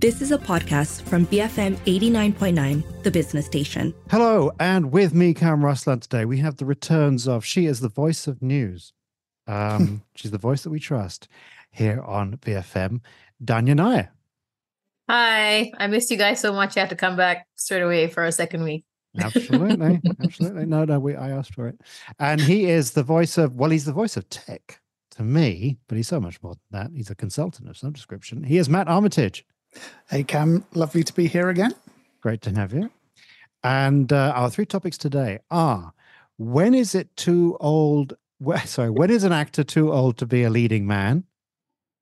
This is a podcast from BFM 89.9, the business station. Hello, and with me, Kam Ruslan, today, we have the returns of She is the Voice of News. Um, she's the voice that we trust here on BFM, Dhanya Nair. Hi, I missed you guys so much. I had to come back straight away for a second week. Absolutely. absolutely. No, no, we, I asked for it. And he is the voice of, well, he's the voice of tech to me, but he's so much more than that. He's a consultant of some description. He is Matt Armitage. Hey, Kam. Lovely to be here again. Great to have you. And uh, our three topics today are when is it too old? Well, sorry, when is an actor too old to be a leading man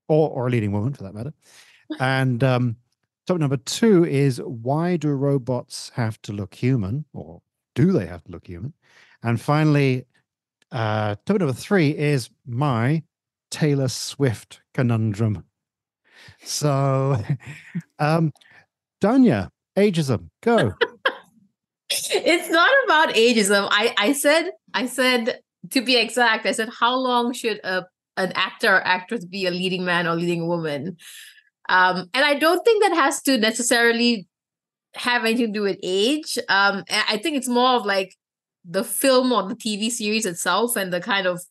or, or a leading woman for that matter? And um, Topic number two is why do robots have to look human, or do they have to look human? And finally, uh, topic number three is my Taylor Swift conundrum. So, um, Dhanya, ageism, go. it's not about ageism. I I said I said to be exact. I said how long should a an actor or actress be a leading man or leading woman? Um, and I don't think that has to necessarily have anything to do with age. Um, I think it's more of like the film or the TV series itself and the kind of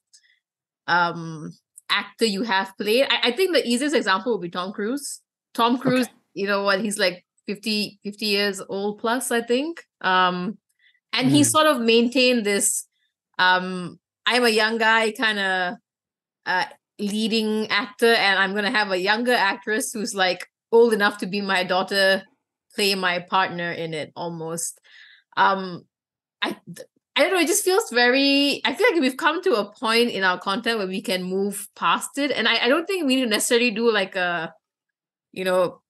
um actor you have played. I, I think the easiest example would be Tom Cruise. Tom Cruise, okay. you know what, he's like 50, 50 years old plus, I think. Um, and mm. he sort of maintained this um I'm a young guy kind of uh leading actor and I'm gonna have a younger actress who's like old enough to be my daughter play my partner in it almost. Um I I don't know, it just feels very I feel like we've come to a point in our content where we can move past it. And I, I don't think we need to necessarily do like a you know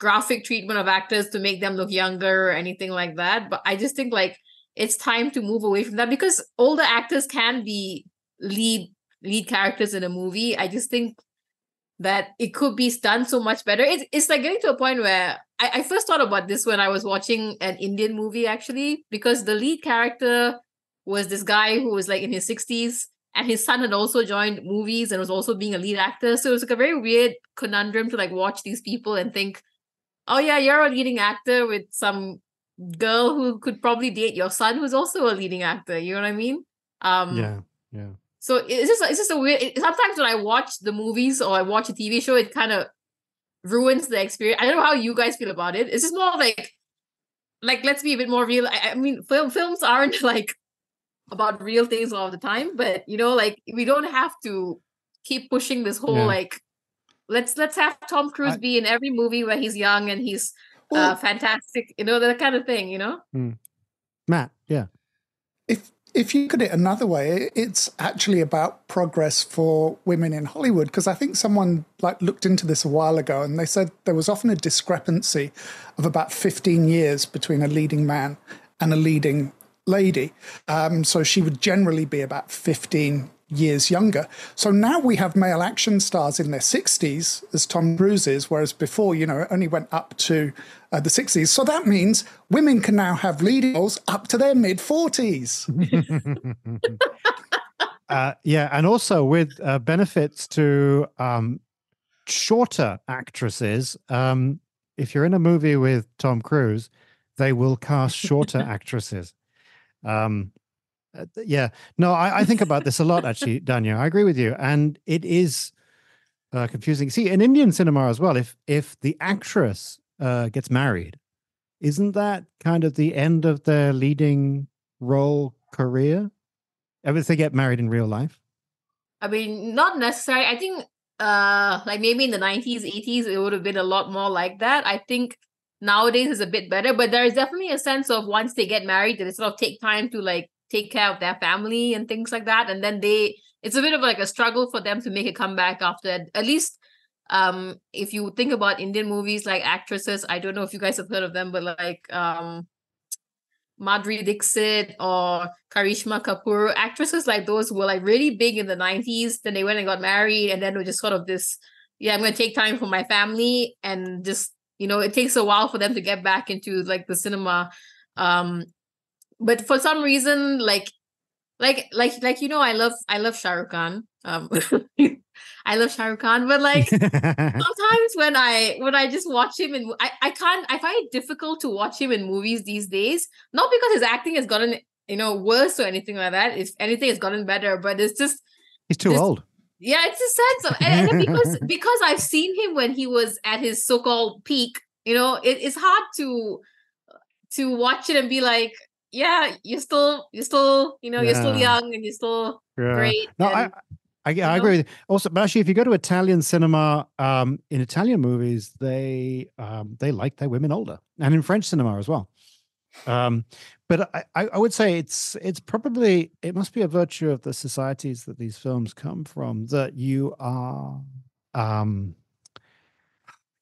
graphic treatment of actors to make them look younger or anything like that. But I just think like it's time to move away from that because older actors can be lead lead characters in a movie. I just think that it could be done so much better. It's it's like getting to a point where I, I first thought about this when I was watching an Indian movie actually, because the lead character was this guy who was like in his 60s and his son had also joined movies and was also being a lead actor. So it was like a very weird conundrum to like watch these people and think, oh yeah, you're a leading actor with some girl who could probably date your son who's also a leading actor. You know what I mean? Um Yeah, yeah. So it's just it's just a weird. It, sometimes when I watch the movies or I watch a TV show, it kind of ruins the experience. I don't know how you guys feel about it. It's just more like, like let's be a bit more real. I, I mean, film films aren't like about real things all the time, but you know, like we don't have to keep pushing this whole yeah. like let's let's have Tom Cruise I, be in every movie where he's young and he's well, uh, fantastic, you know, that kind of thing, you know. Hmm. Matt, yeah. If if you put it another way, it's actually about progress for women in Hollywood. Because I think someone like looked into this a while ago, and they said there was often a discrepancy of about 15 years between a leading man and a leading lady. Um, so she would generally be about 15 years younger. So now we have male action stars in their 60s, as Tom Cruise is, whereas before, you know, it only went up to uh, the 60s. So that means women can now have leading roles up to their mid 40s. uh, yeah, and also with uh, benefits to um, shorter actresses. Um, if you're in a movie with Tom Cruise, they will cast shorter actresses. Um, uh, yeah, no, I, I, think about this a lot, actually, Daniel. I agree with you, and it is uh, confusing. See, in Indian cinema as well, if if the actress uh, gets married, isn't that kind of the end of their leading role career? Ever since they get married in real life? I mean, not necessarily. I think, uh, like maybe in the nineties, eighties, it would have been a lot more like that. I think nowadays is a bit better, but there is definitely a sense of once they get married, that they sort of take time to like take care of their family and things like that and then they it's a bit of like a struggle for them to make a comeback after at least um if you think about indian movies like actresses i don't know if you guys have heard of them but like um Madhuri Dixit or Karisma Kapoor, actresses like those were like really big in the 90s. Then they went and got married, and then were just sort of this, yeah, I'm gonna take time for my family, and just you know, it takes a while for them to get back into like the cinema. Um, but for some reason like like like like you know I love I love Shah Rukh Khan. Um I love Shah Rukh Khan, but like sometimes when I when I just watch him and I, I can't I find it difficult to watch him in movies these days. Not because his acting has gotten you know worse or anything like that. If anything has gotten better, but it's just he's too this, old. Yeah, it's a sense of and, and because because I've seen him when he was at his so-called peak, you know, it, it's hard to to watch it and be like, yeah, you're still you're still, you know, yeah. you're still young and you're still yeah. great. No, and, I I, I agree. With you. Also, but actually, if you go to Italian cinema, um, in Italian movies, they um, they like their women older, and in French cinema as well. Um, but I, I would say it's it's probably it must be a virtue of the societies that these films come from that you are, um,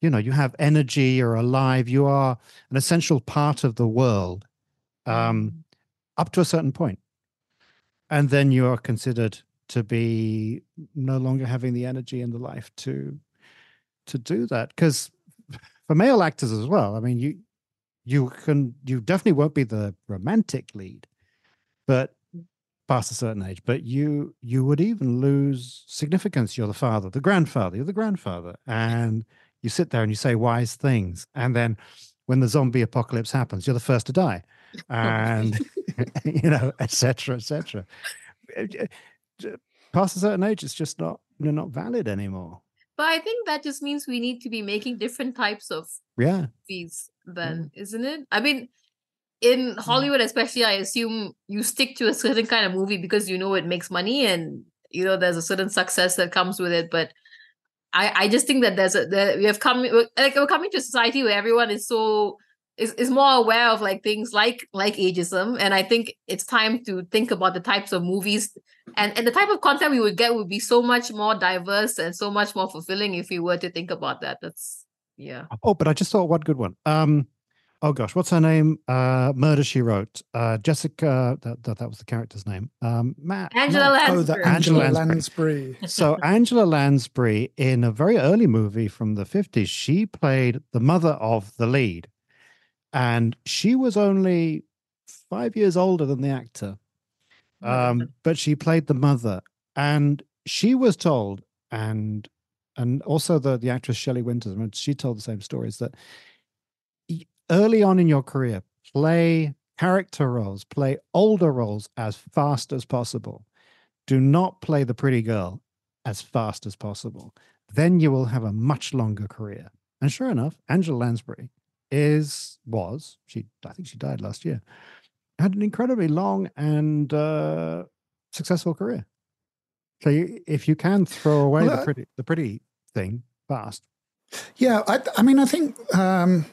you know, you have energy, you're alive, you are an essential part of the world, um, mm. up to a certain point, and then you are considered to be no longer having the energy and the life to to do that. Because for male actors as well i mean you you can you definitely won't be the romantic lead but past a certain age but you you would even lose significance. You're the father the grandfather you're the grandfather and you sit there and you say wise things and then when the zombie apocalypse happens you're the first to die and you know etc etc past a certain age, it's just not you're not valid anymore. But I think that just means we need to be making different types of yeah movies then, yeah. isn't it? I mean, in mm. Hollywood especially, I assume you stick to a certain kind of movie because you know it makes money and you know there's a certain success that comes with it. But I, I just think that there's a that we have come like we're coming to a society where everyone is so is, is more aware of like things like like ageism and i think it's time to think about the types of movies and and the type of content we would get would be so much more diverse and so much more fulfilling if we were to think about that. That's yeah. Oh but i just thought one good one. Um oh gosh what's her name? Uh murder she wrote. Uh jessica that that, that was the character's name. Um matt angela Matt, lansbury. oh, angela, angela lansbury, lansbury. so angela lansbury in a very early movie from the 50s she played the mother of the lead and she was only five years older than the actor. Um, but she played the mother, and she was told, and and also the the actress Shelley Winters, she told the same stories that early on in your career, play character roles, play older roles as fast as possible. Do not play the pretty girl as fast as possible. Then you will have a much longer career. And sure enough, Angela Lansbury is was she I think she died last year had an incredibly long and uh, successful career. So you, if you can throw away well, the pretty the pretty thing fast. Yeah, I, I mean, I think um,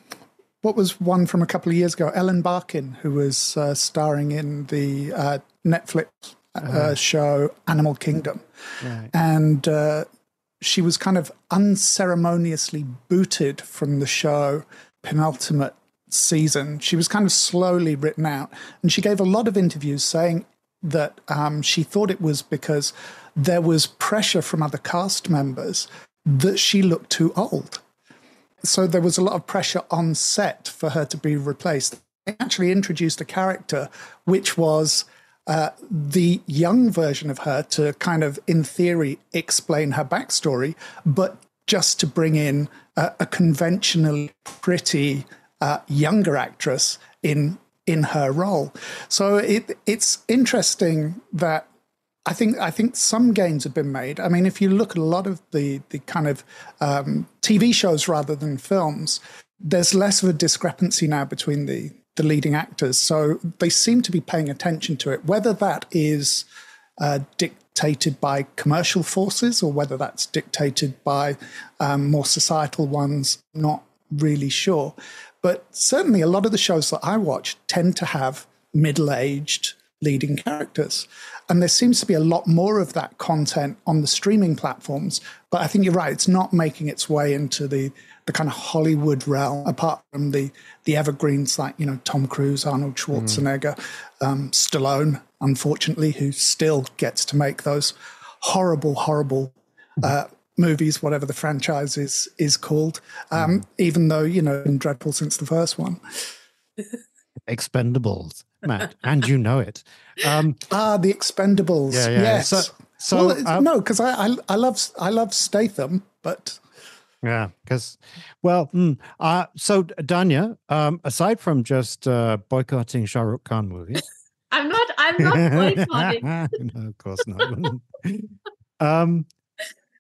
what was one from a couple of years ago, Ellen Barkin, who was uh, starring in the uh, Netflix uh, uh-huh. show Animal Kingdom, right. and uh, she was kind of unceremoniously booted from the show penultimate season, she was kind of slowly written out. And she gave a lot of interviews saying that um, she thought it was because there was pressure from other cast members that she looked too old. So there was a lot of pressure on set for her to be replaced. They actually introduced a character which was uh, the young version of her to kind of, in theory, explain her backstory, but just to bring in a, a conventionally pretty uh, younger actress in in her role. So it it's interesting that I think I think some gains have been made. I mean, if you look at a lot of the the kind of um, TV shows rather than films, there's less of a discrepancy now between the the leading actors. So they seem to be paying attention to it. Whether that is uh, dictated by commercial forces or whether that's dictated by um, more societal ones, not really sure. But certainly a lot of the shows that I watch tend to have middle aged leading characters. And there seems to be a lot more of that content on the streaming platforms. But I think you're right, it's not making its way into the, the kind of Hollywood realm, apart from the, the evergreens like, you know, Tom Cruise, Arnold Schwarzenegger, mm. um, Stallone, unfortunately, who still gets to make those horrible, horrible uh, movies, whatever the franchise is is called. Um, mm. Even though you know, been dreadful since the first one. Expendables, Matt, and you know it. Um, ah, the Expendables. Yeah, yeah. Yes. So, so well, um, no, because I, I I love I love Statham, but yeah, because well, mm, uh, so Dhanya, um, aside from just uh, boycotting Shah Rukh Khan movies, I'm not. I'm not boycotting. no, of course not. um,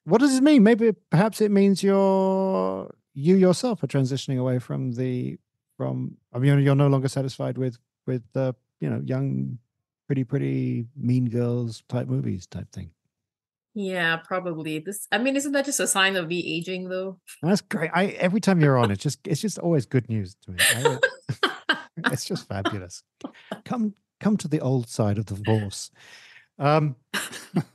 what does it mean? Maybe perhaps it means you're you yourself are transitioning away from the from. I mean, you're no longer satisfied with with the you know young, pretty pretty mean girls type movies type thing. Yeah, probably. This. I mean, isn't that just a sign of me aging, though? That's great. I every time you're on, it's just it's just always good news to me. I, it's just fabulous. Come come to the old side of the force. Um,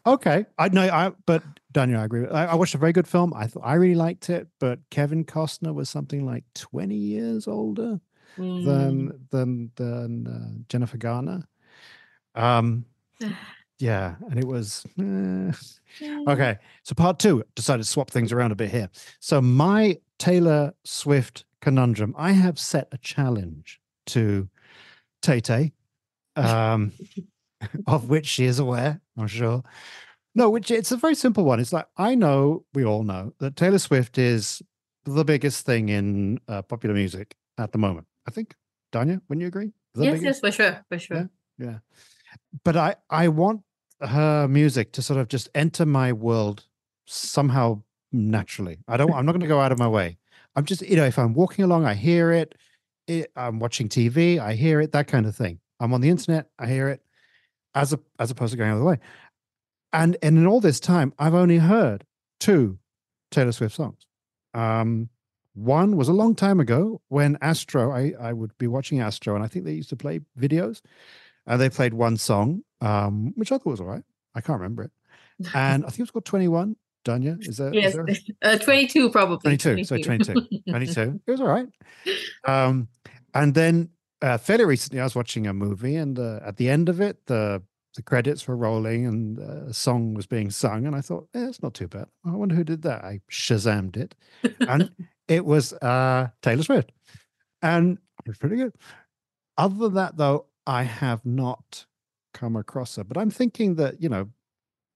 okay, I know. I but Daniel, I agree. I, I, watched a very good film. I thought I really liked it, but Kevin Costner was something like twenty years older mm. than than than uh, Jennifer Garner. Um, yeah, and it was eh. okay. So part two decided to swap things around a bit here. So my Taylor Swift conundrum. I have set a challenge to Tay Tay. Um, of which she is aware, I'm sure. No, which it's a very simple one. It's like I know, we all know that Taylor Swift is the biggest thing in uh, popular music at the moment. I think, Dhanya, wouldn't you agree? Yes, yes, for sure, for sure. Yeah, yeah. But I, I want her music to sort of just enter my world somehow naturally. I don't. I'm not going to go out of my way. I'm just, you know, if I'm walking along, I hear it. it I'm watching TV, I hear it. That kind of thing. I'm on the internet, I hear it as a, as opposed to going out of the way. And and in all this time, I've only heard two Taylor Swift songs. Um, one was a long time ago when Astro, I, I would be watching Astro, and I think they used to play videos, and they played one song, um, which I thought was all right. I can't remember it, and I think it was called Twenty One. Dhanya, is that yes, is there... uh, twenty two probably 22, 22. So 22. 22. It was all right. Um, and then uh, fairly recently, I was watching a movie, and uh, at the end of it, the the credits were rolling and uh, a song was being sung, and I thought, eh, it's not too bad. I wonder who did that. I shazammed it, and it was uh, Taylor Swift, and it was pretty good. Other than that, though, I have not come across her. But I'm thinking that you know,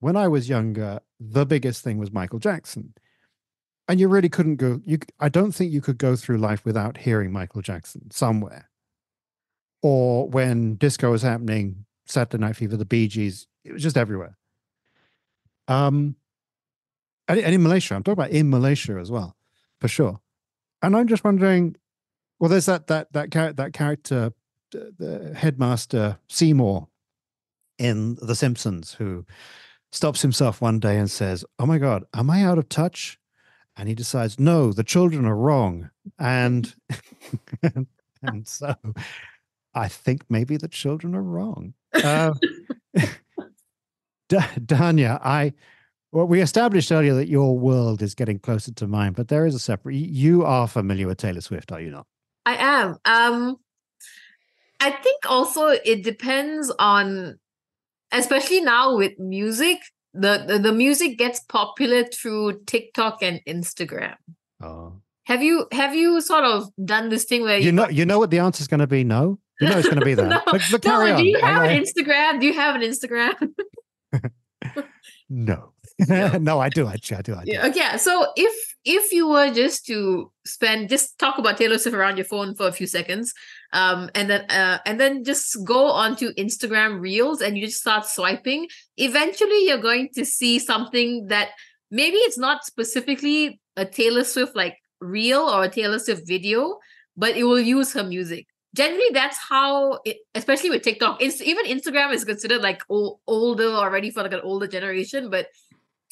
when I was younger, the biggest thing was Michael Jackson, and you really couldn't go. You, I don't think you could go through life without hearing Michael Jackson somewhere or when disco was happening, Saturday Night Fever, the Bee Gees, it was just everywhere. Um, and in Malaysia, I'm talking about in Malaysia as well, for sure. And I'm just wondering, well, there's that that that character, that character, the headmaster Seymour in The Simpsons, who stops himself one day and says, "Oh my God, am I out of touch?" And he decides, "No, the children are wrong," and and so I think maybe the children are wrong. Uh, Dhanya, I well, we established earlier that your world is getting closer to mine, but there is a separate. You are familiar with Taylor Swift, are you not? I am. Um, I think also it depends on, especially now with music. The, the the music gets popular through TikTok and Instagram. Oh. Have you have you sort of done this thing where you, you know you know what the answer is going to be? No. You know it's going to be that. no, but, but no, do you have an Instagram? Do you have an Instagram? no. no, I do. I, I do. I do. Yeah, okay. So if if you were just to spend just talk about Taylor Swift around your phone for a few seconds, um, and then uh, and then just go onto Instagram Reels and you just start swiping, eventually you're going to see something that maybe it's not specifically a Taylor Swift like reel or a Taylor Swift video, but it will use her music generally that's how it, especially with tiktok it's, even instagram is considered like old, older already for like an older generation but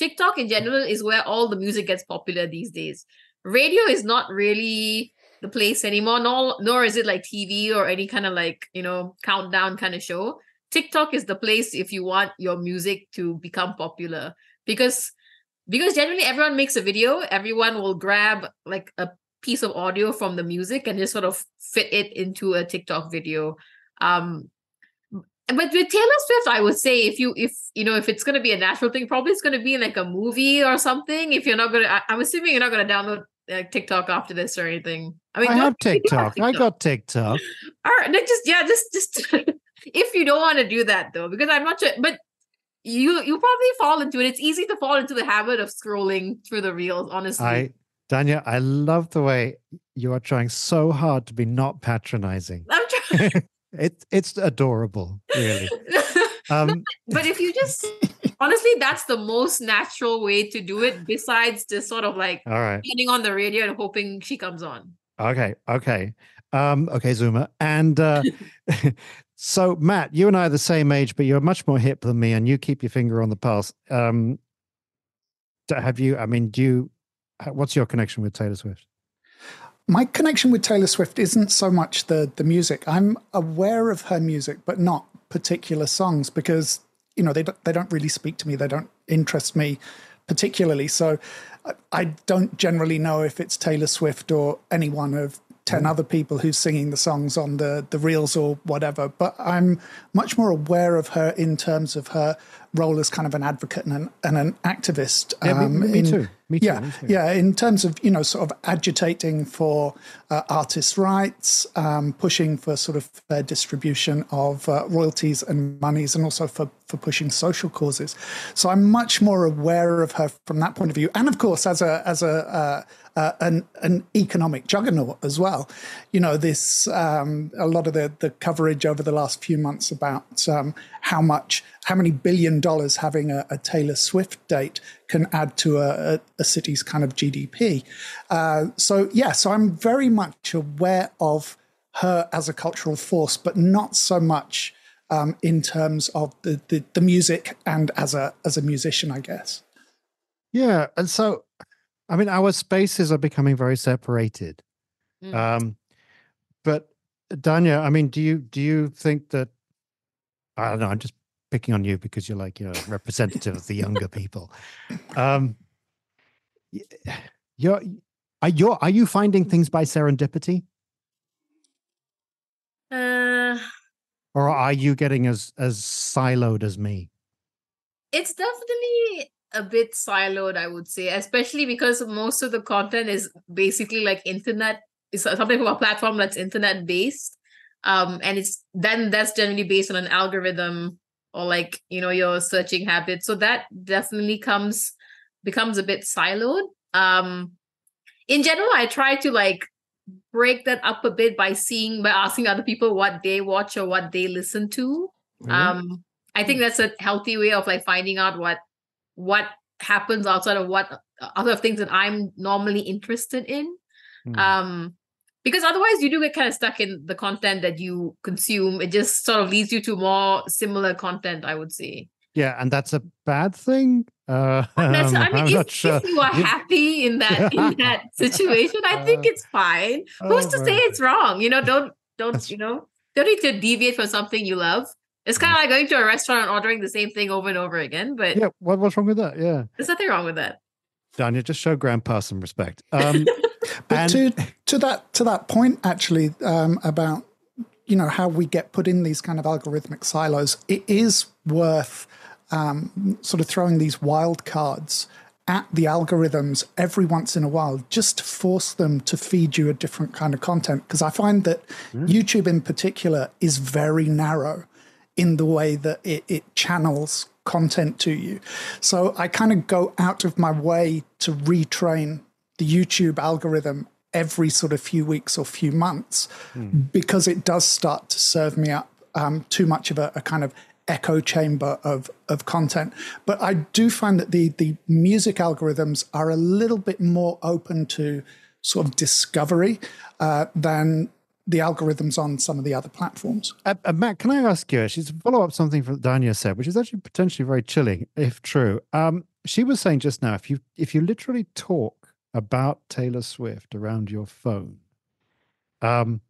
tiktok in general is where all the music gets popular these days. Radio is not really the place anymore nor nor is it like tv or any kind of like you know countdown kind of show. Tiktok is the place if you want your music to become popular. Because because generally everyone makes a video everyone will grab like a piece of audio from the music and just sort of fit it into a TikTok video. Um, but with Taylor Swift, I would say if you if you know if it's going to be a natural thing, probably it's going to be like a movie or something. If you're not going to, I'm assuming you're not going to download uh, TikTok after this or anything. I mean, I don't have TikTok. I got TikTok. All right, just yeah, just just if you don't want to do that though, because I'm not sure, but you you probably fall into it. It's easy to fall into the habit of scrolling through the reels. Honestly, I, Dhanya, I love the way you are trying so hard to be not patronizing. I'm trying. it, it's adorable, really. Um, but if you just honestly, that's the most natural way to do it. Besides just sort of like all right. turning on the radio and hoping she comes on. Okay. Okay. Um, okay, Zuma. And uh, so, Matt, you and I are the same age, but you're much more hip than me, and you keep your finger on the pulse. Um, have you? I mean, do you? What's your connection with Taylor Swift? My connection with Taylor Swift isn't so much the the music. I'm aware of her music, but not particular songs because you know they don't, they don't really speak to me. They don't interest me particularly. So I- don't generally know if it's Taylor Swift or any one of ten other people who's singing the songs on the the reels or whatever. But I'm much more aware of her in terms of her role as kind of an advocate and an, and an activist. Yeah, me- um, me in- too. Me too, Yeah, me too. yeah. In terms of you know, sort of agitating for uh, artists' rights, um, pushing for sort of fair distribution of uh, royalties and monies, and also for for pushing social causes. So I'm much more aware of her from that point of view, and of course as a as a uh, uh, an an economic juggernaut as well. You know, this um, a lot of the the coverage over the last few months about um, how much how many billion dollars having a, a Taylor Swift date can add to a, a, a city's kind of GDP. Uh, so yeah, so I'm very much aware of her as a cultural force, but not so much um, in terms of the, the the music and as a as a musician, I guess. Yeah, and so, I mean, our spaces are becoming very separated. Mm. Um, but Dhanya, I mean, do you do you think that? I don't know. I'm just picking on you because you're like you're a representative of the younger people. Um, you're are you are you finding things by serendipity, Uh, or are you getting as as siloed as me? it's definitely a bit siloed, I would say, especially because most of the content is basically like internet, is something from a platform that's internet based. Um, and it's then that's generally based on an algorithm or like, you know, your searching habits. So that definitely comes becomes a bit siloed. Um, in general, I try to like break that up a bit by seeing by asking other people what they watch or what they listen to Really? um i think that's a healthy way of like finding out what what happens outside of what other things that i'm normally interested in Hmm. um because otherwise you do get kind of stuck in the content that you consume it just sort of leads you to more similar content i would say yeah, and that's a bad thing. Uh, That's- i um, mean if, sure. if you are happy in that in that situation i think Uh, it's fine who's oh, to say it's wrong you know don't don't you know don't need to deviate from something you love it's kind of like going to a restaurant and ordering the same thing over and over again but Yeah, what, what's wrong with that? Yeah, there's nothing wrong with that Dhanya, just show Grandpa some respect. Um, But And- to to that to that point, actually, um, about you know how we get put in these kind of algorithmic silos, it is worth um, sort of throwing these wild cards at the algorithms every once in a while, just to force them to feed you a different kind of content. Because I find that YouTube, in particular, is very narrow in the way that it, it channels content to you. So I kind of go out of my way to retrain the YouTube algorithm every sort of few weeks or few months because it does start to serve me up um, too much of a, a kind of echo chamber of of content. But I do find that the the music algorithms are a little bit more open to sort of discovery uh, than the algorithms on some of the other platforms. Uh, uh, Matt, can I ask you? She's follow up something from Dhanya said, which is actually potentially very chilling, if true. Um, she was saying just now, if you if you literally talk about Taylor Swift around your phone, um,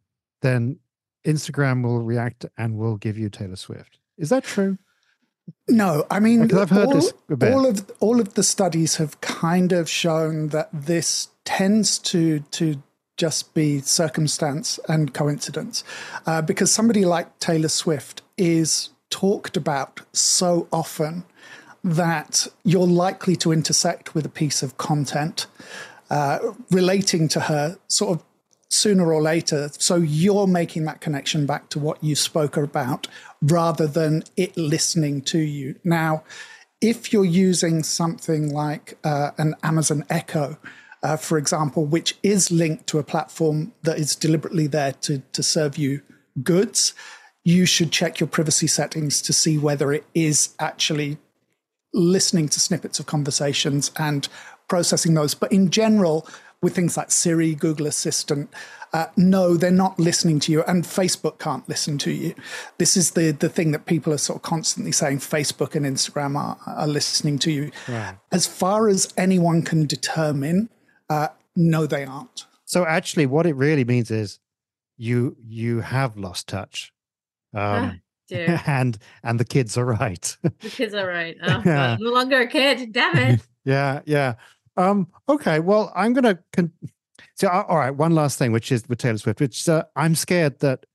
then Instagram will react and will give you Taylor Swift. Is that true? No, I mean, Because I've heard all, this all of all of the studies have kind of shown that this tends to to just be circumstance and coincidence, uh, because somebody like Taylor Swift is talked about so often that you're likely to intersect with a piece of content uh, relating to her sort of sooner or later. So you're making that connection back to what you spoke about rather than it listening to you. Now, if you're using something like uh, an Amazon Echo, uh, for example, which is linked to a platform that is deliberately there to, to serve you goods, you should check your privacy settings to see whether it is actually listening to snippets of conversations and processing those. But in general, with things like Siri, Google Assistant, uh, no, they're not listening to you, and Facebook can't listen to you. This is the the thing that people are sort of constantly saying. Facebook and Instagram are, are listening to you. Right. As far as anyone can determine, uh, no, they aren't. So actually, what it really means is you you have lost touch. Um, and and the kids are right. the kids are right. Oh, yeah. no longer a kid. Damn it. yeah, yeah. Um, okay, well, I'm gonna con- so uh, all right. One last thing, which is with Taylor Swift, which uh, I'm scared that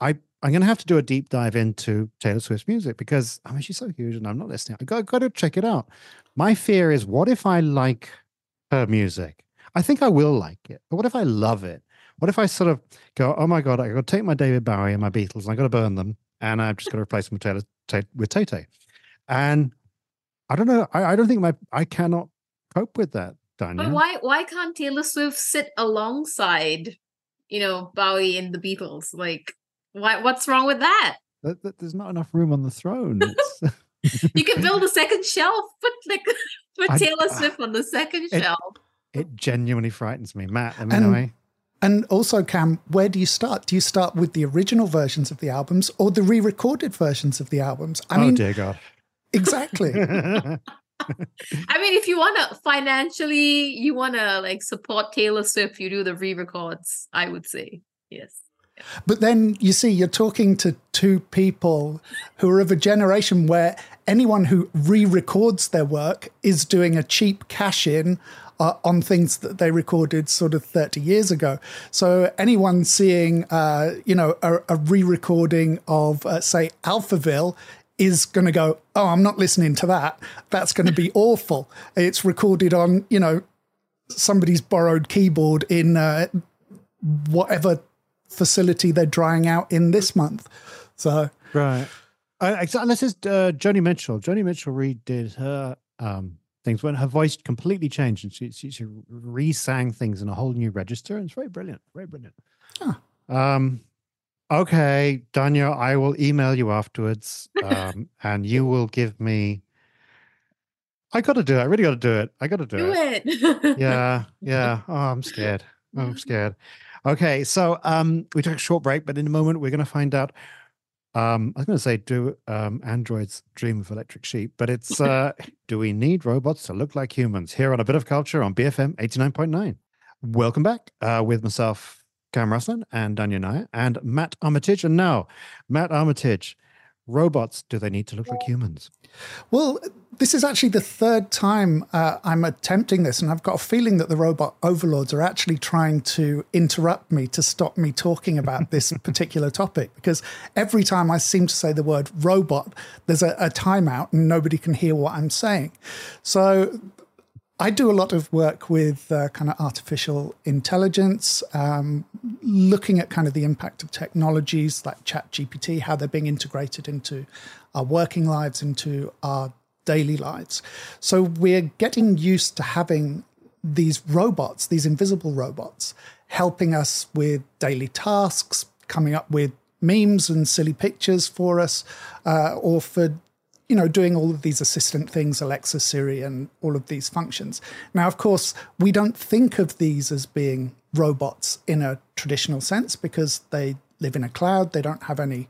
I I'm gonna have to do a deep dive into Taylor Swift's music because I mean she's so huge and I'm not listening. I got, got to check it out. My fear is, what if I like her music? I think I will like it, but what if I love it? What if I sort of go, oh my god, I got to take my David Bowie and my Beatles and I got to burn them, and I've just got to replace them with Taylor with Tay Tay, and I don't know. I, I don't think my I cannot cope with that, Daniel. But why why can't Taylor Swift sit alongside, you know, Bowie and the Beatles? Like, why? What's wrong with that? That There's not enough room on the throne. you can build a second shelf. Put like put Taylor Swift on the second it, shelf. It genuinely frightens me, Matt. Let me eh? And, also, Kam, where do you start? Do you start with the original versions of the albums or the re-recorded versions of the albums? I oh mean, dear God! Exactly. I mean, if you want to financially, you want to like support Taylor Swift, you do the re-records. I would say yes. But then you see, you're talking to two people who are of a generation where anyone who re records their work is doing a cheap cash in uh, on things that they recorded sort of 30 years ago. So anyone seeing, uh, you know, a, a re recording of, uh, say, Alphaville is going to go, oh, I'm not listening to that. That's going to be awful. It's recorded on, you know, somebody's borrowed keyboard in uh, whatever facility they're drying out in this month. So right, uh, unless it's uh, Joni Mitchell. Joni Mitchell redid her um, things when her voice completely changed and she, she, she re-sang things in a whole new register. And it's very brilliant, very brilliant. Huh. Um, okay, Daniel, I will email you afterwards, um, and you will give me. I got to do it. I really got to do it. I got to do, do it. it. yeah, yeah. Oh, I'm scared. I'm scared. Okay, so um, we took a short break, but in a moment we're going to find out um, I was going to say, do um, androids dream of electric sheep? But it's uh, do we need robots to look like humans? Here on a bit of culture on BFM eighty nine point nine. Welcome back uh, with myself, Kam Ruslan, and Dhanya Nair, and Matt Armitage. And now, Matt Armitage, robots do they need to look like humans? Well, this is actually the third time uh, I'm attempting this, and I've got a feeling that the robot overlords are actually trying to interrupt me to stop me talking about this particular topic. Because every time I seem to say the word robot, there's a, a timeout and nobody can hear what I'm saying. So I do a lot of work with uh, kind of artificial intelligence, um, looking at kind of the impact of technologies like ChatGPT, how they're being integrated into our working lives, into our daily lives. So we're getting used to having these robots, these invisible robots, helping us with daily tasks, coming up with memes and silly pictures for us, uh, or for you know, doing all of these assistant things, Alexa, Siri, and all of these functions. Now, of course, we don't think of these as being robots in a traditional sense because they live in a cloud, they don't have any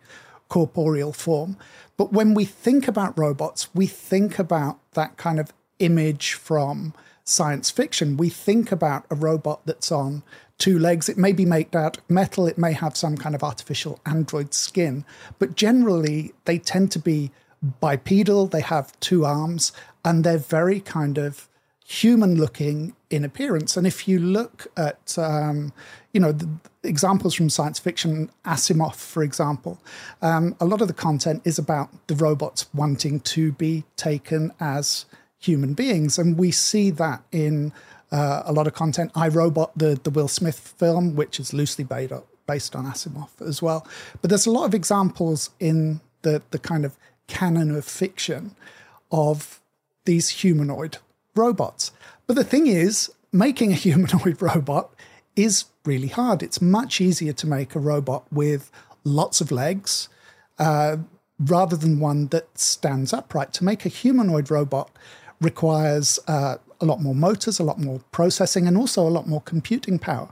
corporeal form. But when we think about robots, we think about that kind of image from science fiction. We think about a robot that's on two legs. It may be made out of metal, it may have some kind of artificial android skin, but generally they tend to be bipedal, they have two arms, and they're very kind of human looking in appearance. And if you look at, um, you know, the examples from science fiction, Asimov, for example, um, a lot of the content is about the robots wanting to be taken as human beings. And we see that in uh, a lot of content. I Robot, the the Will Smith film, which is loosely based based on Asimov as well. But there's a lot of examples in the the kind of canon of fiction of these humanoid robots. But the thing is, making a humanoid robot is really hard. It's much easier to make a robot with lots of legs uh, rather than one that stands upright. To make a humanoid robot requires uh, a lot more motors, a lot more processing, and also a lot more computing power.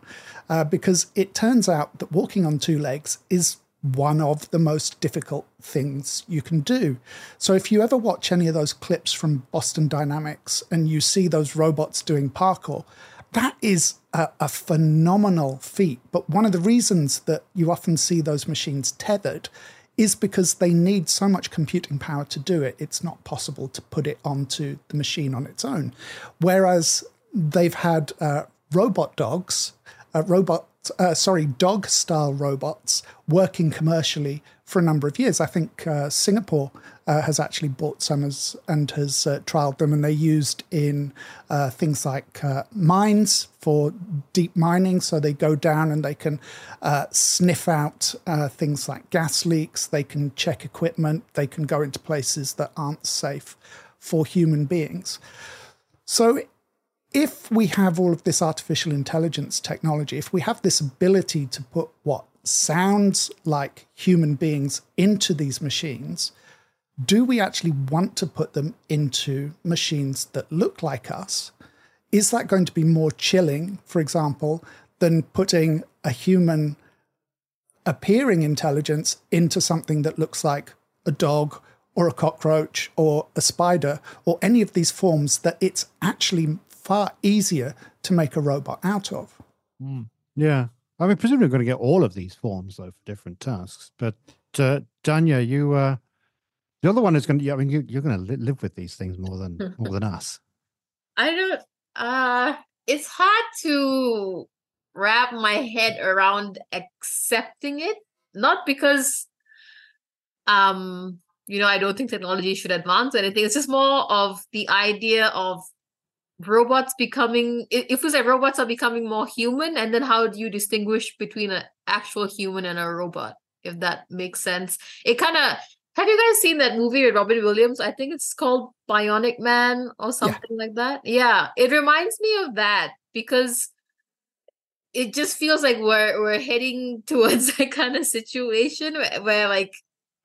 Uh, because it turns out that walking on two legs is one of the most difficult things you can do. So if you ever watch any of those clips from Boston Dynamics and you see those robots doing parkour, that is a, a, phenomenal feat. But one of the reasons that you often see those machines tethered is because they need so much computing power to do it. It's not possible to put it onto the machine on its own. Whereas they've had uh, robot dogs, uh, robot uh, sorry, dog style robots working commercially for a number of years. I think uh, Singapore uh, has actually bought some as, and has uh, trialed them, and they're used in uh, things like uh, mines for deep mining. So they go down and they can sniff out things like gas leaks, they can check equipment, they can go into places that aren't safe for human beings. So if we have all of this artificial intelligence technology, if we have this ability to put what sounds like human beings into these machines, do we actually want to put them into machines that look like us? Is that going to be more chilling, for example, than putting a human appearing intelligence into something that looks like a dog or a cockroach or a spider or any of these forms that it's actually far easier to make a robot out of. Mm. Yeah. I mean, presumably, we're going to get all of these forms though for different tasks. But uh, Dhanya, you, uh, the other one is going to. I mean, you, you're going to li- live with these things more than more than us. I don't. Uh, it's hard to wrap my head around accepting it. Not because, um, you know, I don't think technology should advance or anything. It's just more of the idea of robots becoming if we say robots are becoming more human and then how do you distinguish between an actual human and a robot if that makes sense? It kind of have you guys seen that movie with robin williams? I think it's called bionic man or something yeah. like that. Yeah it reminds me of that because it just feels like we're we're heading towards that kind of situation where, where like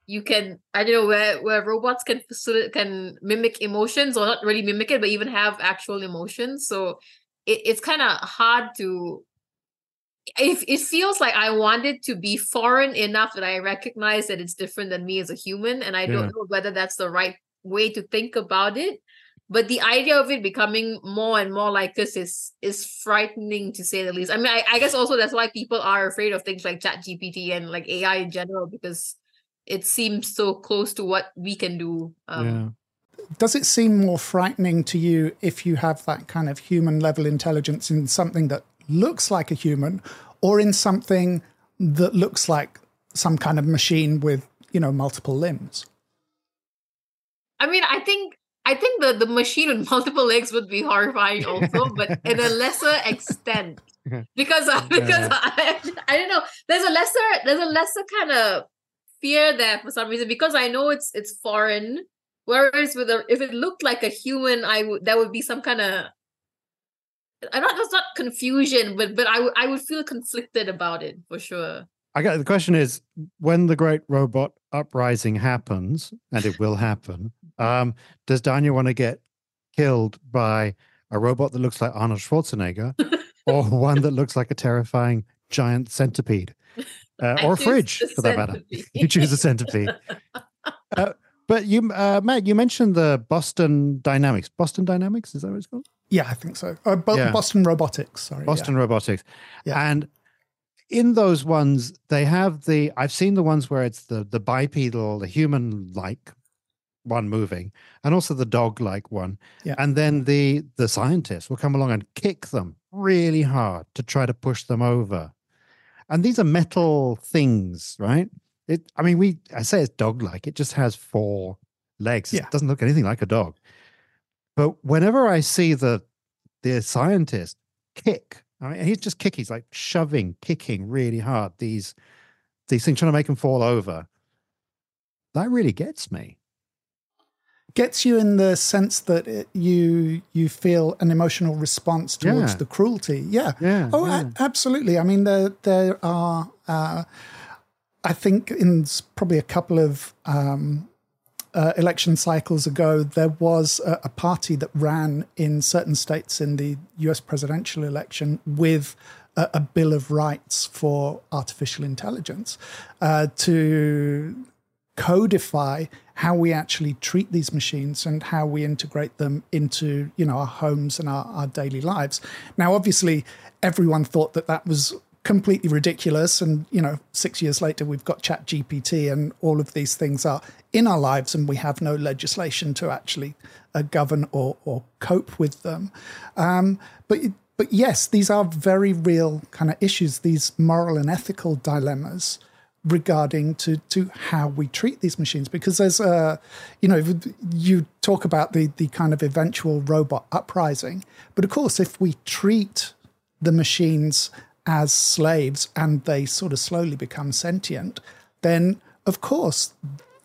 you can I don't know where where robots can facilitate can mimic emotions or not really mimic it, but even have actual emotions. So it, it's kind of hard to. If it feels like I want it to be foreign enough that I recognize that it's different than me as a human, and I yeah. don't know whether that's the right way to think about it. But the idea of it becoming more and more like this is is frightening to say the least. I mean, I, I guess also that's why people are afraid of things like Chat GPT and like AI in general because it seems so close to what we can do. Um, yeah. Does it seem more frightening to you if you have that kind of human level intelligence in something that looks like a human or in something that looks like some kind of machine with, you know, multiple limbs? I mean, I think I think the, the machine with multiple legs would be horrifying also, but in a lesser extent. Because uh, because yeah. I, I don't know. There's a lesser there's a lesser kind of fear that for some reason because I know it's it's foreign. Whereas with a, if it looked like a human, I would that would be some kind of I don't that's not confusion, but but I would I would feel conflicted about it for sure. I got the question is when the great robot uprising happens, and it will happen, um, does Dhanya want to get killed by a robot that looks like Arnold Schwarzenegger or one that looks like a terrifying giant centipede? Uh, or a fridge for that matter. you choose a centipede. Uh, but you, uh, Matt, you mentioned the Boston Dynamics. Boston Dynamics is that what it's called? Yeah, I think so. Uh, Bo- yeah. Boston Robotics. Sorry, Boston yeah. Robotics. Yeah. And in those ones, they have the. I've seen the ones where it's the the bipedal, the human-like one moving, and also the dog-like one. Yeah. And then the the scientists will come along and kick them really hard to try to push them over and these are metal things, right? It. I mean, we. I say it's dog-like. It just has four legs. Yeah. It doesn't look anything like a dog. But whenever I see the the scientist kick. I mean, he's just kicking. He's like shoving, kicking really hard. These these things trying to make them fall over. That really gets me. Gets you in the sense that it, you you feel an emotional response towards Yeah. the cruelty. Yeah. Yeah. Oh, yeah. a- absolutely. I mean, there there are. Uh, I think in probably a couple of um, uh, election cycles ago, there was a, a party that ran in certain states in the U.S. presidential election with a, a bill of rights for artificial intelligence uh, to codify how we actually treat these machines and how we integrate them into you know our homes and our, our daily lives. Now obviously everyone thought that that was completely ridiculous and you know six years later we've got ChatGPT and all of these things are in our lives and we have no legislation to actually uh, govern or, or cope with them. Um, but but yes these are very real kind of issues these moral and ethical dilemmas regarding to to how we treat these machines because there's a you know you talk about the the kind of eventual robot uprising but of course if we treat the machines as slaves and they sort of slowly become sentient then of course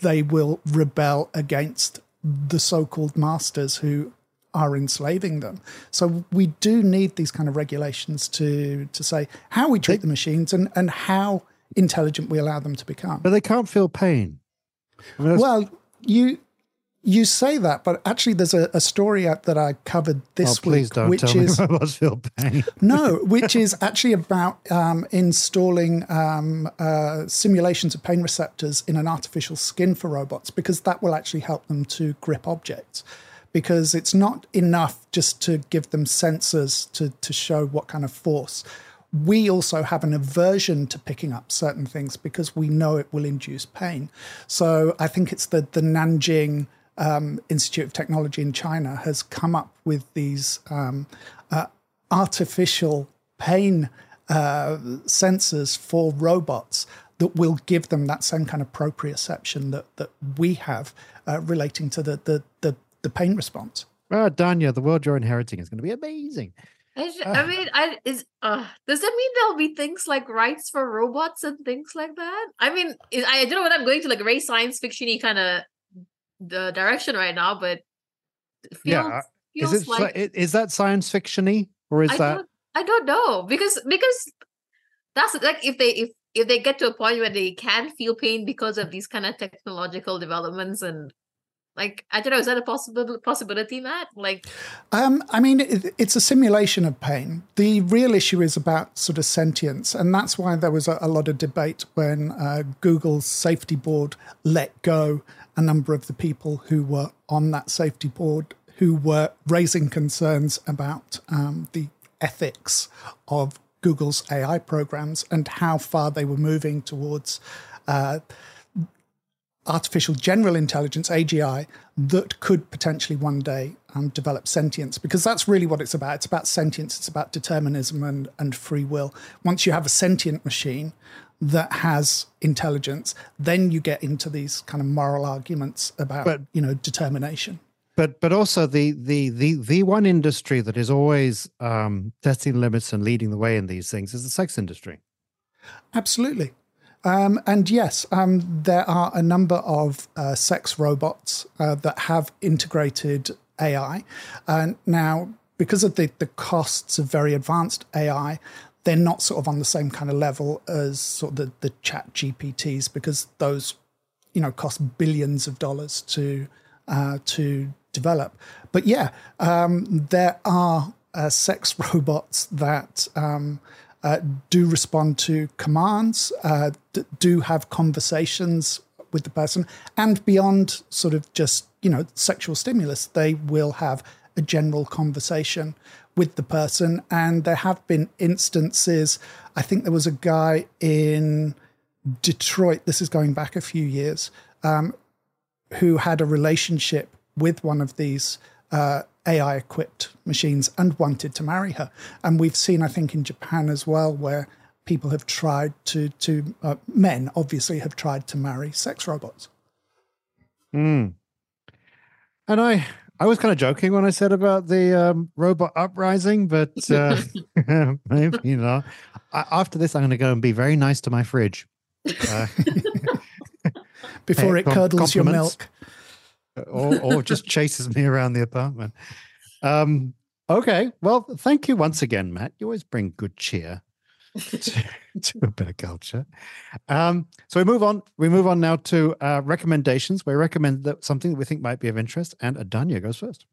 they will rebel against the so-called masters who are enslaving them. So we do need these kind of regulations to to say how we treat the machines and and how intelligent we allow them to become. But they can't feel pain. I mean, Well, you you say that, but actually, there's a, a story that I covered oh, this please week, don't which is me robots feel pain. no, which is actually about um, installing um, uh, simulations of pain receptors in an artificial skin for robots, because that will actually help them to grip objects. Because it's not enough just to give them sensors to, to show what kind of force. We also have an aversion to picking up certain things because we know it will induce pain. So I think it's the, the Nanjing um, Institute of Technology in China has come up with these um, uh, artificial pain uh, sensors for robots that will give them that same kind of proprioception that, that we have uh, relating to the, the, the, the pain response. Ah, Dhanya, the world you're inheriting is going to be amazing. I, sh- Ah. I mean, I is uh, does that mean there'll be things like rights for robots and things like that? I mean, it, I don't know what I'm going to like very science fictiony kind of the direction right now, but feels, Yeah, feels Is it like is that science fictiony or is I that don't I don't know because because that's like if they if if they get to a point where they can feel pain because of these kind of technological developments and like I don't know is that a possible possibility Matt like Um, I mean, it, it's a simulation of pain. The real issue is about sort of sentience, and that's why there was a, a lot of debate when uh, Google's safety board let go a number of the people who were on that safety board who were raising concerns about um, the ethics of Google's AI programs and how far they were moving towards. Uh, artificial general intelligence AGI that could potentially one day um, develop sentience because that's really what it's about. It's about sentience. It's about determinism and and free will. Once you have a sentient machine that has intelligence, then you get into these kind of moral arguments about But- you know determination. but but also the the the the one industry that is always um testing limits and leading the way in these things is the sex industry. Absolutely. Um, and yes, um, there are a number of uh, sex robots uh, that have integrated AI. And now, because of the, the costs of very advanced AI, they're not sort of on the same kind of level as sort of the, the ChatGPTs because those, you know, cost billions of dollars to uh, to develop. But yeah, um, there are uh, sex robots that um, uh, do respond to commands, do have conversations with the person, and beyond sort of just you know sexual stimulus, they will have a general conversation with the person. And there have been instances. I think there was a guy in Detroit. This is going back a few years. Um, who had a relationship with one of these uh, AI equipped machines and wanted to marry her. And we've seen, I think, in Japan as well, where people have tried to, to uh, men obviously have tried to marry sex robots. Mm. And I I was kind of joking when I said about the um, robot uprising, but uh, maybe you know. I, after this, I'm going to go and be very nice to my fridge uh, Before Hey, it com- curdles your milk. or, or just chases me around the apartment. Um, okay, well, thank you once again, Matt. You always bring good cheer to, to a bit of culture. Um, so we move on. We move on now to uh, recommendations. We recommend that something that we think might be of interest, and Adanya goes first.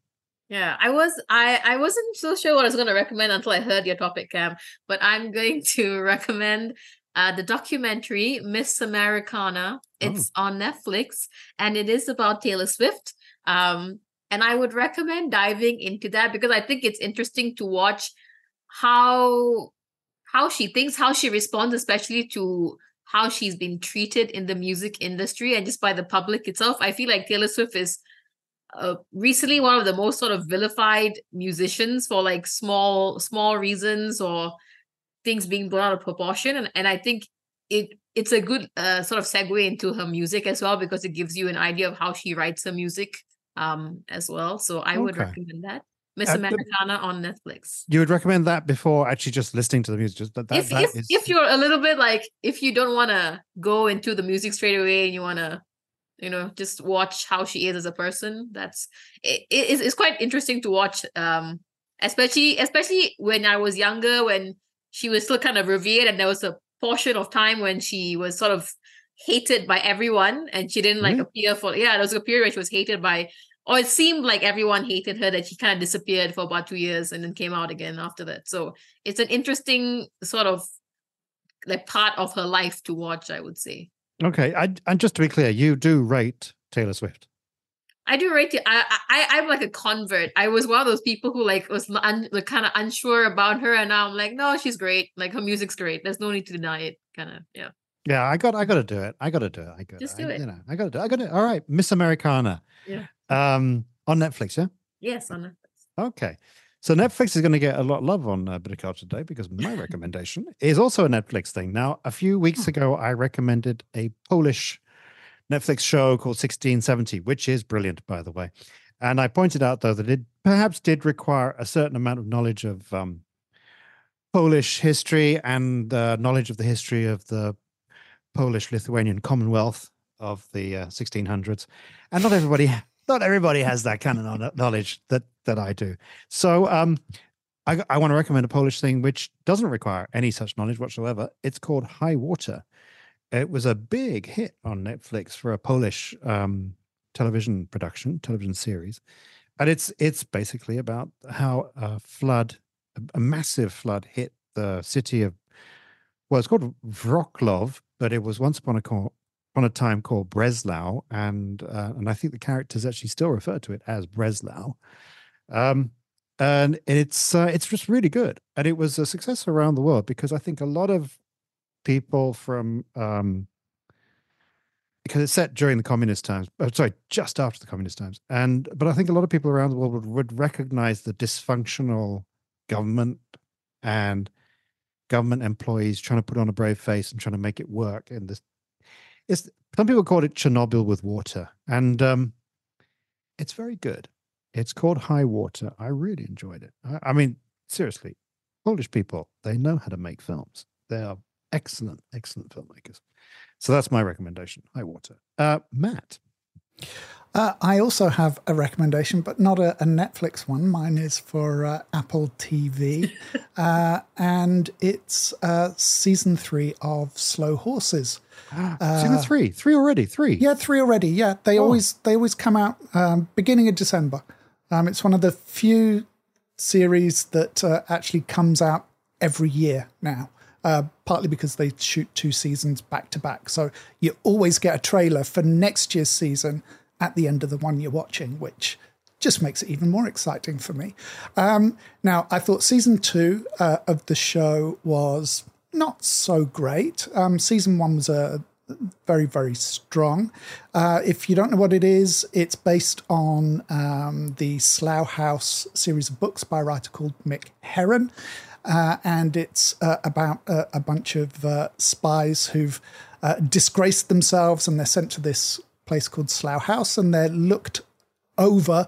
Yeah, I was I I wasn't so sure what I was going to recommend until I heard your topic, Kam. But I'm going to recommend uh, the documentary Miss Americana. It's on Netflix, and it is about Taylor Swift. Um, and I would recommend diving into that because I think it's interesting to watch how how she thinks, how she responds, especially to how she's been treated in the music industry and just by the public itself. I feel like Taylor Swift is uh, recently one of the most sort of vilified musicians for like small small reasons or things being blown out of proportion. And, and i think it it's a good uh, sort of segue into her music as well because it gives you an idea of how she writes her music um as well. So i would recommend that miss Uh, americana on netflix You would recommend that before actually just listening to the music. Just that, that, if that if, is- if you're a little bit like if you don't want to go into the music straight away and you want to you know just watch how she is as a person that's it, it- it's, quite interesting to watch um especially especially when i was younger when she was still kind of revered and there was a portion of time when she was sort of hated by everyone and she didn't like Really? appear for yeah there was a period where she was hated by or it seemed like everyone hated her that she kind of disappeared for about two years and then came out again after that so it's an interesting sort of like part of her life to watch i would say okay, I, and just to be clear, you do rate Taylor Swift. I do rate. I, I I'm like a convert. I was one of those people who like was un, like kind of unsure about her, and now I'm like, no, she's great. Like her music's great. There's no need to deny it. Kind of, yeah. Yeah, I got, I got to do it. I got to do it. I got Just I, do it. You know, I got to do. it. I got to. All right, Miss Americana. Yeah. Um, on Netflix. Yeah. Yes, on Netflix. Okay. So Netflix is going to get a lot of love on uh, Bit of Culture today because my recommendation is also a Netflix thing. Now, a few weeks ago, I recommended a Polish Netflix show called 1670, which is brilliant, by the way. And I pointed out, though, that it perhaps did require a certain amount of knowledge of um, Polish history and uh, knowledge of the history of the Polish Lithuanian Commonwealth of the uh, 1600s. And not everybody not everybody has that kind of knowledge that that I do. So um, I, I want to recommend a Polish thing which doesn't require any such knowledge whatsoever. It's called High Water. It was a big hit on Netflix for a Polish um, television production, television series, and it's it's basically about how a flood, a, massive flood, hit the city of. Well, it's called Wroclaw, but it was once upon a upon a time called Breslau, and uh, and I think the characters actually still refer to it as Breslau. Um, and it's uh, it's just really good, and it was a success around the world because I think a lot of people from um, because it's set during the communist times. Oh, sorry, just after the communist times, and but I think a lot of people around the world would, would recognize the dysfunctional government and government employees trying to put on a brave face and trying to make it work in this it's some people call it Chernobyl with water, and um, it's very good. It's called High Water. I really enjoyed it. I, I mean, seriously, Polish people they know how to make films. They are excellent, excellent filmmakers. So that's my recommendation. High Water. Uh, Matt. Uh, I also have a recommendation, but not a, a Netflix one. Mine is for uh, Apple TV, uh, and it's uh, season three of Slow Horses. Season three, three already, three. Yeah, three already. Yeah, they Oh. always they always come out um, beginning of December. Um, it's one of the few series that uh, actually comes out every year now. Uh, partly because they shoot two seasons back to back, so you always get a trailer for next year's season at the end of the one you're watching, which just makes it even more exciting for me. Um, now, I thought season two uh, of the show was not so great. Um, season one was a very, very strong. Uh, if you don't know what it is, it's based on um, the Slough House series of books by a writer called Mick Herron. Uh, and it's uh, about uh, a bunch of uh, spies who've uh, disgraced themselves and they're sent to this place called Slough House and they're looked over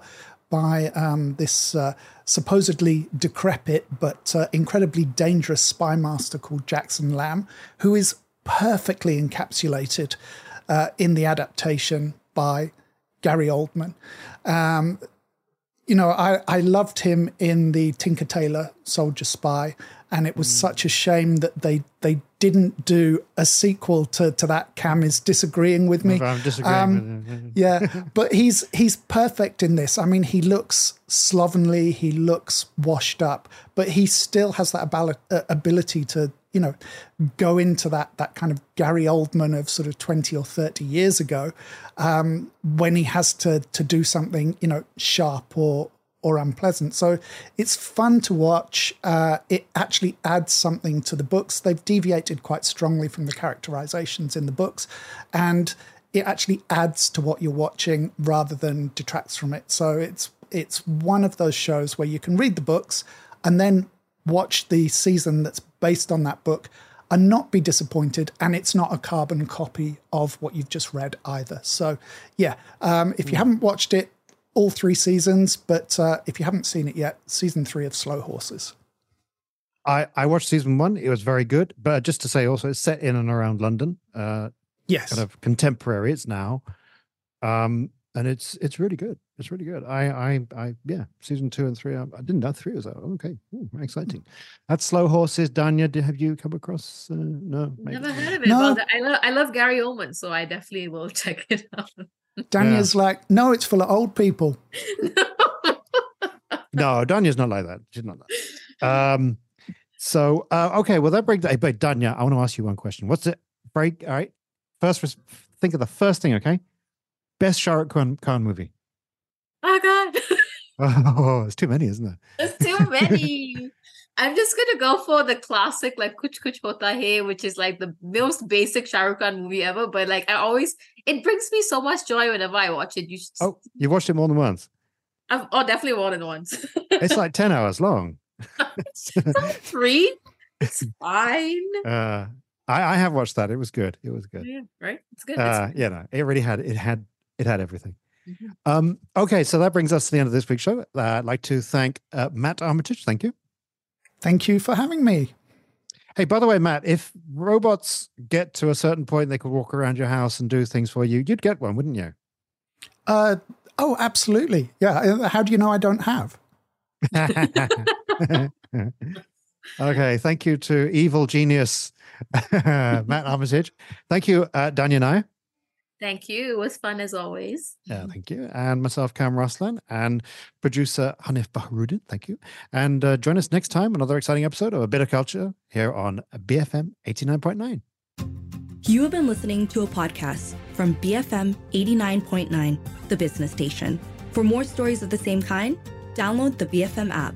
by um, this supposedly decrepit but incredibly dangerous spy master called Jackson Lamb, who is perfectly encapsulated in the adaptation by Gary Oldman. Um, you know, I, I loved him in the Tinker Tailor Soldier Spy, and it was mm. such a shame that they they didn't do a sequel to, to that. Kam is disagreeing with me. I'm disagreeing. Um, yeah, but he's he's perfect in this. I mean, he looks slovenly, he looks washed up, but he still has that uh, ability to you know go into that that kind of Gary Oldman of sort of twenty or thirty years ago, um, when he has to to do something you know sharp or or unpleasant. So it's fun to watch. Uh, it actually adds something to the books. They've deviated quite strongly from the characterizations in the books, and it actually adds to what you're watching rather than detracts from it. So it's it's one of those shows where you can read the books and then watch the season that's based on that book and not be disappointed. And it's not a carbon copy of what you've just read either. So, yeah, um, if you haven't watched it, all three seasons, but uh, if you haven't seen it yet, season three of Slow Horses. I, I watched season one. It was very good. But just to say also, it's set in and around London. Uh, yes. Kind of contemporary. It's now. Um, and it's it's really good. It's really good. I I I yeah, season two and three. I, I didn't know three was out. Okay, Ooh, exciting. That's Slow Horses. Dhanya, did, have you come across? Uh, no, maybe. never heard of it. No. I love I love Gary Oldman, so I definitely will check it out. Dhanya's yeah. like, no, it's full of old people. no, Dhanya's not like that. She's not that. Um, so uh, okay, well that brings. Hey, but Dhanya, I want to ask you one question. What's it? Break. All right. First, think of the first thing. Okay. Best Shah Rukh Khan, Khan movie. Oh God. oh, it's too many, isn't it? It's too many. I'm just gonna go for the classic, like Kuch Kuch Hota Hai, which is like the most basic Shah Rukh Khan movie ever. But like, I always, it brings me so much joy whenever I watch it. You just, oh, you watched it more than once. I've, oh, definitely more than once. it's like ten hours long. it's three. It's fine. Uh, I, I have watched that. It was good. It was good. Yeah, right. It's good. Uh, it's yeah, no, it really had it had it had everything. Mm-hmm. Um, okay, so that brings us to the end of this week's show. Uh, I'd like to thank uh, Matt Armitage. Thank you. Thank you for having me. Hey, by the way, Matt, if robots get to a certain point, they could walk around your house and do things for you. You'd get one, wouldn't you? Uh, oh, absolutely. Yeah. Uh, how do you know I don't have? okay. Thank you to evil genius Matt Armitage. Thank you, uh, Dhanya Nair. Thank you. It was fun as always. Yeah, thank you. And myself, Kam Ruslan, and producer Hanif Baharudin. Thank you. And uh, join us next time, another exciting episode of A Bit of Culture here on BFM 89.9. You have been listening to a podcast from BFM 89.9, the business station. For more stories of the same kind, download the BFM app.